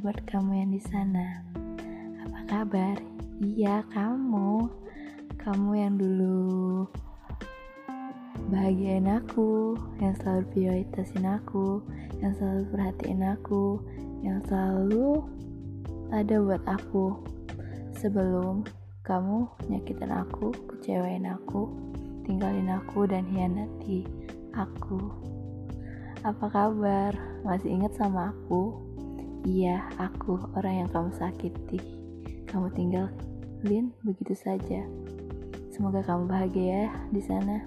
buat kamu yang di sana. Apa kabar? Iya, kamu. Kamu yang dulu bahagiain aku, yang selalu prioritasin aku, yang selalu perhatiin aku, yang selalu ada buat aku. Sebelum kamu nyakitin aku, kecewain aku, tinggalin aku dan hianati aku. Apa kabar? Masih ingat sama aku? Iya, aku orang yang kamu sakiti. Kamu tinggalin begitu saja. Semoga kamu bahagia ya di sana.